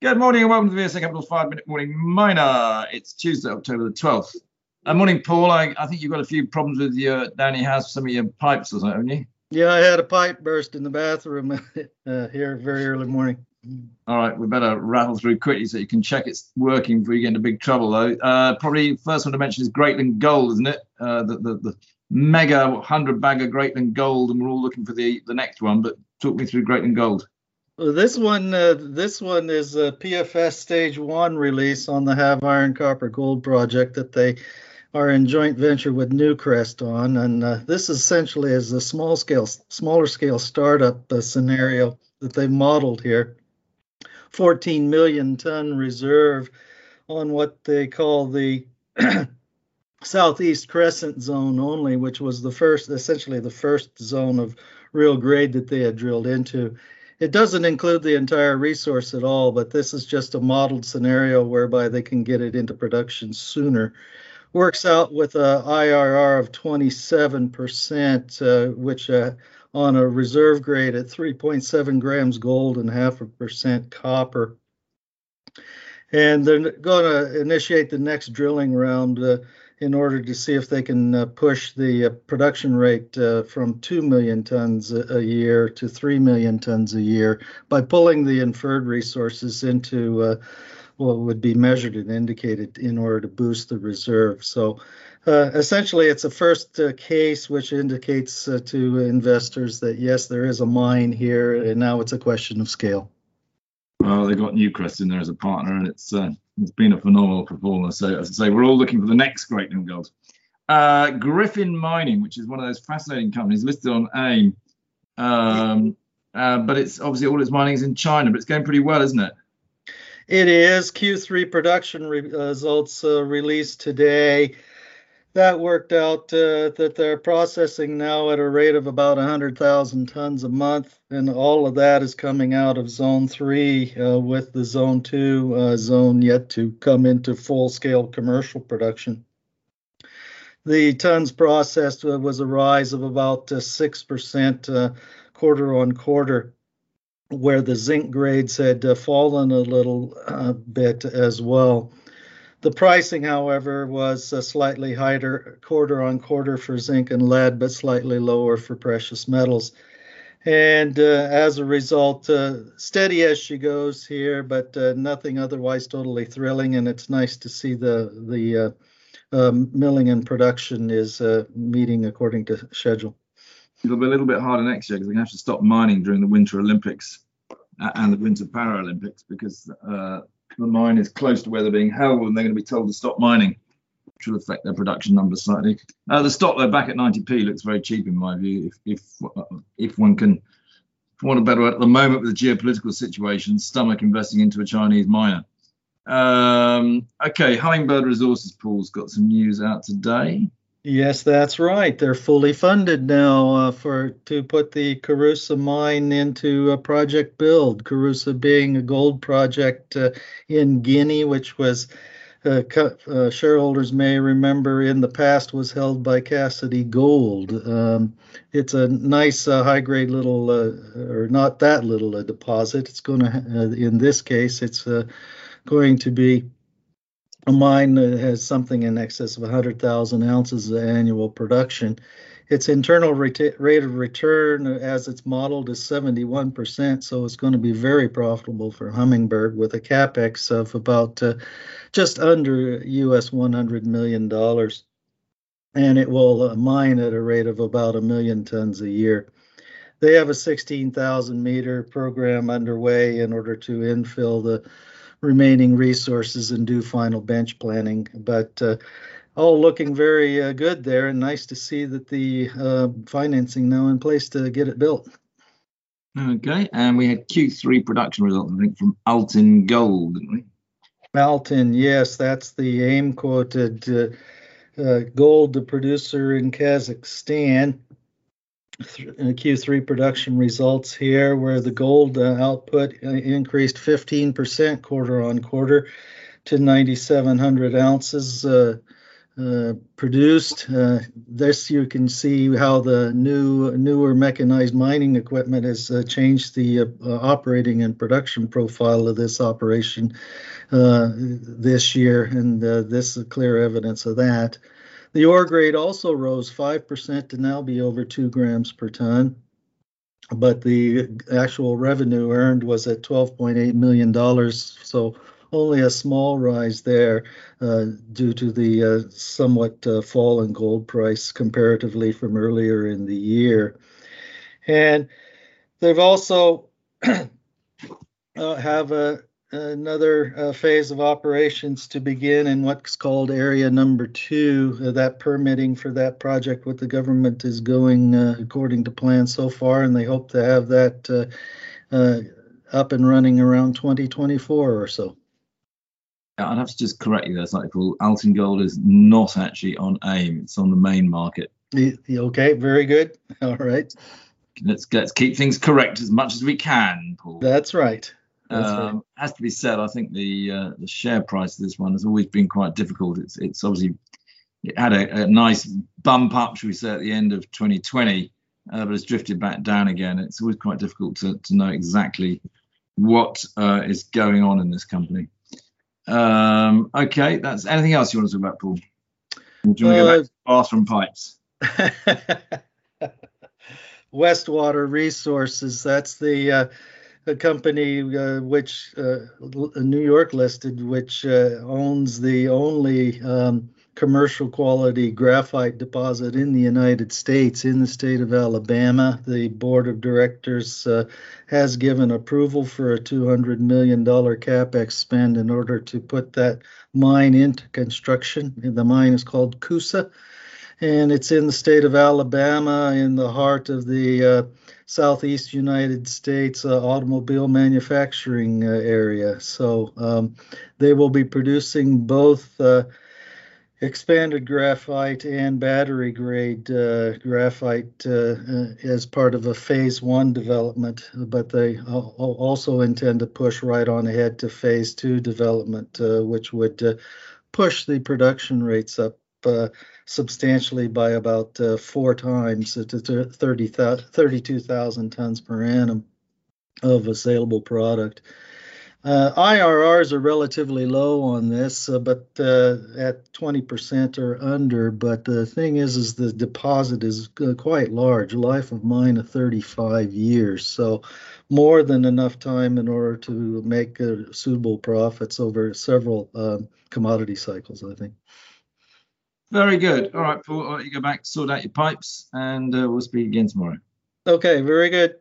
Good morning and welcome to the VSA Capital 5 Minute Morning Miner. It's Tuesday, October the 12th. Uh, morning, Paul. I, I think you've got a few problems with your down your house, some of your pipes or something, haven't you? Yeah, I had a pipe burst in the bathroom uh, here very early morning. All right, we better rattle through quickly so you can check it's working before you get into big trouble, though. Uh, probably first one to mention is Greatland Gold, isn't it? Uh, the, the, the mega 100 bagger Greatland Gold, and we're all looking for the, the next one, but talk me through Greatland Gold. This one, uh, this one is a PFS Stage One release on the Havieron Copper Gold project that they are in joint venture with Newcrest on, and uh, this essentially is a small scale, smaller scale startup uh, scenario that they've modeled here. 14 million ton reserve on what they call the southeast crescent zone only, which was the first, essentially the first zone of real grade that they had drilled into. It doesn't include the entire resource at all, but this is just a modeled scenario whereby they can get it into production sooner. Works out with a IRR of 27%, uh, which uh, on a reserve grade at 3.7 grams gold and half a percent copper. And they're going to initiate the next drilling round uh, in order to see if they can uh, push the uh, production rate uh, from 2 million tons a, a, year to 3 million tons a year by pulling the inferred resources into uh, what would be measured and indicated in order to boost the reserve. So uh, essentially, it's a first uh, case which indicates to investors that yes, there is a mine here, and now it's a question of scale. Well, they got Newcrest in there as a partner, and it's it's been a phenomenal performer. So, as I say, we're all looking for the next Greatland Gold. Uh, Griffin Mining, which is one of those fascinating companies listed on AIM, um, uh, but it's obviously all its mining is in China, but it's going pretty well, isn't it? It is. Q3 production re- results uh, released today that worked out uh, that they're processing now at a rate of about 100,000 tons a month, and all of that is coming out of Zone 3, uh, with the Zone 2 uh, zone yet to come into full scale commercial production. The tons processed uh, was a rise of about 6% uh, quarter on quarter, where the zinc grades had uh, fallen a little bit as well. The pricing, however, was uh, slightly higher quarter on quarter for zinc and lead, but slightly lower for precious metals. And uh, as a result, uh, steady as she goes here, but uh, nothing otherwise totally thrilling. And it's nice to see the the uh, um, milling and production is uh, meeting according to schedule. It'll be a little bit harder next year because they're going to have to stop mining during the Winter Olympics and the Winter Paralympics because the mine is close to where they're being held and they're going to be told to stop mining, which will affect their production numbers slightly. Uh, the stock though back at 90p looks very cheap in my view. If if if one can, for want of better word, at the moment with the geopolitical situation, stomach investing into a Chinese miner. Um, okay, Hummingbird Resources Paul's got some news out today. Yes, that's right. They're fully funded now uh, for to put the Kouroussa mine into a project build. Kouroussa being a gold project uh, in Guinea, which was uh, uh shareholders may remember in the past was held by Cassidy Gold. Um, it's a nice uh, high grade little, uh, or not that little a deposit. It's going to, in this case, it's going to be mine that has something in excess of 100,000 ounces of annual production. Its internal rate of return, as it's modeled, is 71%, so it's going to be very profitable for Hummingbird with a capex of about uh, just under US 100 million dollars, and it will uh, mine at a rate of about a million tons a year. They have a 16,000 meter program underway in order to infill the remaining resources and do final bench planning. But uh, all looking very uh, good there, and nice to see that the uh, financing now in place to get it built. Okay, and we had Q3 production results, I think, from Altyn Gold, didn't we? Altyn, yes, that's the AIM quoted uh, uh, gold producer in Kazakhstan. Q3 production results here, where the gold uh, output uh, increased 15% quarter on quarter to 9,700 ounces. Uh, uh, produced. Uh, this you can see how the new newer mechanized mining equipment has uh, changed the uh, uh, operating and production profile of this operation uh, this year, and this is clear evidence of that. The ore grade also rose 5% to now be over 2 grams per ton, but the actual revenue earned was at $12.8 million, so only a small rise there uh, due to the uh, somewhat uh, fall in gold price comparatively from earlier in the year. And they've also have a, another uh, phase of operations to begin in what's called area number two. Uh, that permitting for that project with the government is going uh, according to plan so far, and they hope to have that up and running around 2024 or so. I'd have to just correct you there slightly, Paul. Altyn Gold is not actually on AIM; it's on the main market. Okay, very good. All right. Let's let's keep things correct as much as we can, Paul. That's right. Um, right. Has to be said. I think the uh, the share price of this one has always been quite difficult. It's it's obviously it had a, a nice bump up, should we say, at the end of 2020, uh, but it's drifted back down again. It's always quite difficult to to know exactly what uh, is going on in this company. Um, okay, that's anything else you want to talk about, Paul? do you want to go back to bathroom pipes? Westwater Resources, that's the uh, a company uh, which uh, New York listed, which uh, owns the only um, commercial quality graphite deposit in the United States, in the state of Alabama. The board of directors uh, has given approval for a $200 million capex spend in order to put that mine into construction. The mine is called Coosa, and it's in the state of Alabama, in the heart of the uh, southeast United States uh, automobile manufacturing uh, area. So um, they will be producing both uh, expanded graphite and battery grade uh, graphite uh, as part of a phase one development, but they also intend to push right on ahead to phase two development, which would push the production rates up uh, substantially by about four times to 30, 32,000 tons per annum of a saleable product. Uh, IRRs are relatively low on this, uh, but uh, at 20% or under. But the thing is, is the deposit is uh, quite large, life of mine of 35 years, so more than enough time in order to make uh, suitable profits over several commodity cycles. I think. Very good. All right, Paul. I'll let you go back, sort out your pipes, and uh, we'll speak again tomorrow. Okay. Very good.